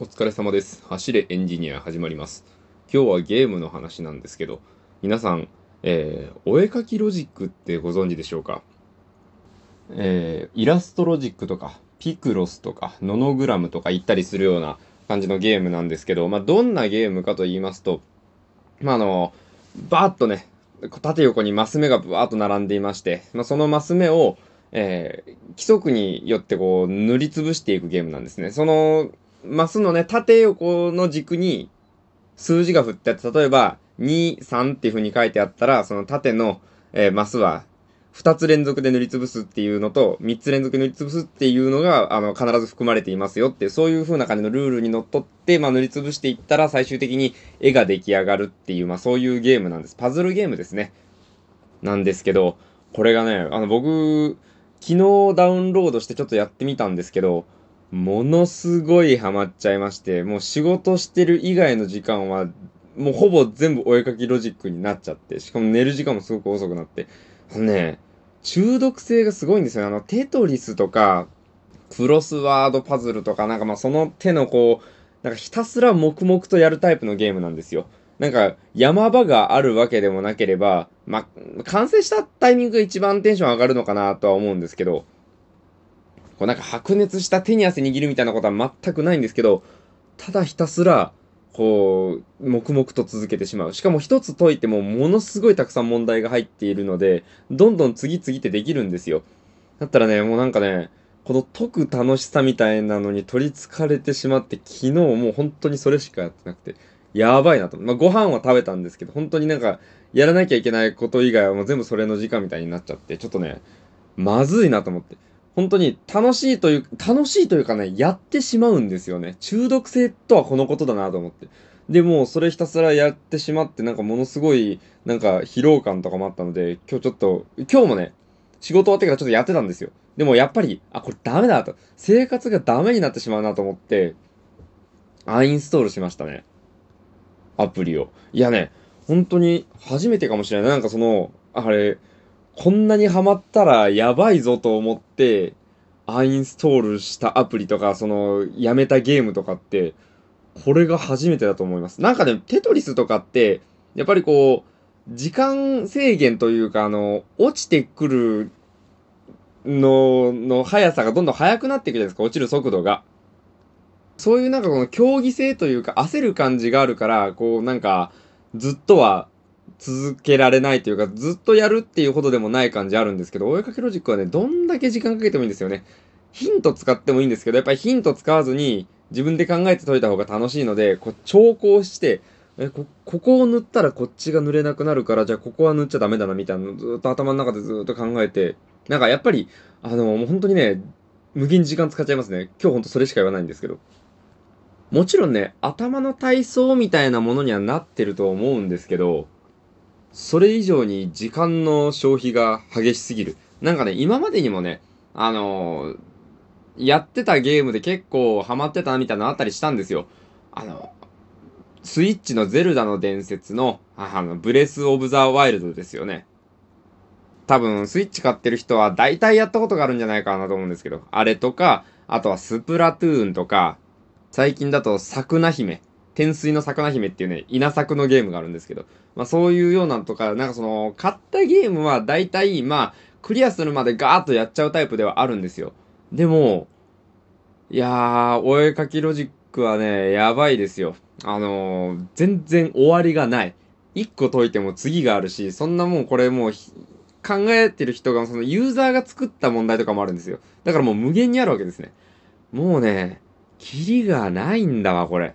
お疲れ様です。走れエンジニア始まります。今日はゲームの話なんですけど、皆さん、えーお絵かきロジックってご存知でしょうか？えーイラストロジックとか、ピクロスとか、ノノグラムとか言ったりするような感じのゲームなんですけど、まあ、どんなゲームかと言いますと、まあ、あの、バーッとね、縦横にマス目がバーッと並んでいまして、まあ、そのマス目を、えー規則によってこう塗りつぶしていくゲームなんですね。そのマスのね、縦横の軸に数字が振ってあって、例えば2、3っていう風に書いてあったら、その縦の、えーマスは2つ連続で塗りつぶすっていうのと、3つ連続で塗りつぶすっていうのが、あの、必ず含まれていますよって、そういう風な感じのルールにのっとって、まあ、塗りつぶしていったら、最終的に絵が出来上がるっていう、まあ、そういうゲームなんです。パズルゲームですね。なんですけど、これがね、あの、僕、昨日ダウンロードしてちょっとやってみたんですけど、ものすごいハマっちゃいまして、もう仕事してる以外の時間は、もうほぼ全部お絵かきロジックになっちゃって、しかも寝る時間もすごく遅くなって、あのね、中毒性がすごいんですよ。あの、テトリスとか、クロスワードパズルとか、なんかまあその手のこう、なんかひたすら黙々とやるタイプのゲームなんですよ。なんか山場があるわけでもなければ、まあ、完成したタイミングが一番テンション上がるのかなとは思うんですけど、こうなんか白熱した手に汗握るみたいなことは全くないんですけど、ただひたすら、こう、黙々と続けてしまう。しかも一つ解いてもものすごいたくさん問題が入っているので、どんどん次々ってできるんですよ。だったらね、もうなんかね、この解く楽しさみたいなのに取りつかれてしまって、昨日もう本当にそれしかやってなくて、やばいなと。まあ、ご飯は食べたんですけど、本当になんか、やらなきゃいけないこと以外はもう全部それの時間みたいになっちゃって、ちょっとね、まずいなと思って。本当に楽しいという、楽しいというかね、やってしまうんですよね。中毒性とはこのことだなと思って。で、もそれひたすらやってしまって、なんかものすごい、なんか疲労感とかもあったので、今日ちょっと、今日もね、仕事終わってからちょっとやってたんですよ。でもやっぱり、あ、これダメだと。生活がダメになってしまうなと思って、アインストールしましたね。アプリを。いやね、本当に初めてかもしれない。なんかその、あれ、こんなにハマったらやばいぞと思って、アインストールしたアプリとか、その、やめたゲームとかって、これが初めてだと思います。なんかね、テトリスとかって、やっぱりこう、時間制限というか、あの、落ちてくるの、の速さがどんどん速くなっていくじゃないですか、落ちる速度が。そういうなんかこの競技性というか焦る感じがあるから、こうなんかずっとは続けられないというか、ずっとやるっていうほどでもない感じあるんですけど、お絵かきロジックはね、どんだけ時間かけてもいいんですよね。ヒント使ってもいいんですけど、やっぱりヒント使わずに自分で考えて解いた方が楽しいので、こう調校して、えこ、ここを塗ったらこっちが塗れなくなるから、じゃあここは塗っちゃダメだなみたいなのずっと頭の中でずっと考えて、なんかやっぱり、あの、もう本当にね、無限時間使っちゃいますね。今日ほんとそれしか言わないんですけど。もちろんね、頭の体操みたいなものにはなってると思うんですけど、それ以上に時間の消費が激しすぎる。なんかね、今までにもね、あのーやってたゲームで結構ハマってたみたいなのあったりしたんですよ。あの、スイッチのゼルダの伝説の、あの、ブレス・オブ・ザ・ワイルドですよね。多分、スイッチ買ってる人は大体やったことがあるんじゃないかなと思うんですけど、あれとか、あとはスプラトゥーンとか、最近だと、サクナ姫。天水のサクナ姫っていうね、稲作のゲームがあるんですけど、まあそういうようなとか、なんかその、買ったゲームは大体、まあ、クリアするまでガーッとやっちゃうタイプではあるんですよ。でも、いやー、お絵かきロジックはね、やばいですよ。あのー全然終わりがない。一個解いても次があるし、そんなもんこれもう考えてる人が、そのユーザーが作った問題とかもあるんですよ。だからもう無限にあるわけですね。もうね、キリがないんだわ、これ。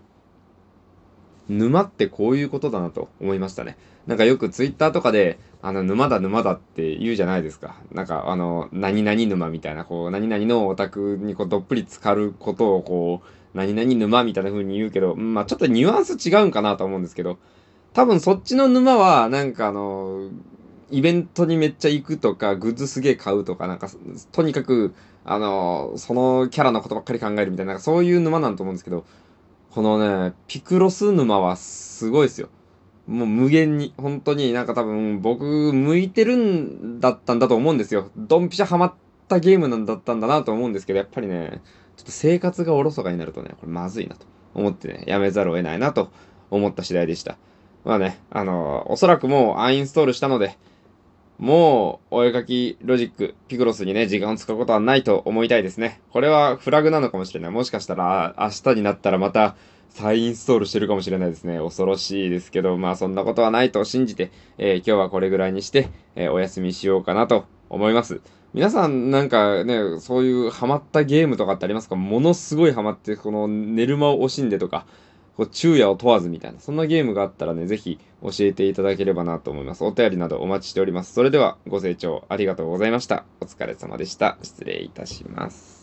沼ってこういうことだなと思いましたね。なんかよくツイッターとかで、あの、沼だ沼だって言うじゃないですか。なんかあの、何々沼みたいな、こう、何々のオタクにこう、どっぷり浸かることをこう、何々沼みたいな風に言うけど、まあちょっとニュアンス違うんかなと思うんですけど、多分そっちの沼は、なんかあの、イベントにめっちゃ行くとか、グッズすげえ買うとか、なんか、とにかく、あの、そのキャラのことばっかり考えるみたいな、なんかそういう沼なんと思うんですけど、このね、ピクロス沼はすごいですよ。もう無限に、本当になんか多分僕向いてるんだったんだと思うんですよ。ドンピシャハマったゲームなんだったんだなと思うんですけど、やっぱりね、ちょっと生活がおろそかになるとね、これまずいなと思ってね、やめざるを得ないなと思った次第でした。まあね、あのー、おそらくもうアンインストールしたので、もう、お絵かきロジック、ピクロスにね、時間を使うことはないと思いたいですね。これはフラグなのかもしれない。もしかしたら、明日になったらまた、再インストールしてるかもしれないですね。恐ろしいですけど、まあそんなことはないと信じて、えー、今日はこれぐらいにして、えー、お休みしようかなと思います。皆さんなんかね、そういうハマったゲームとかってありますか？ものすごいハマって、この寝る間を惜しんでとか、こう昼夜を問わずみたいな、そんなゲームがあったらね、ぜひ教えていただければなと思います。お便りなどお待ちしております。それではご清聴ありがとうございました。お疲れ様でした。失礼いたします。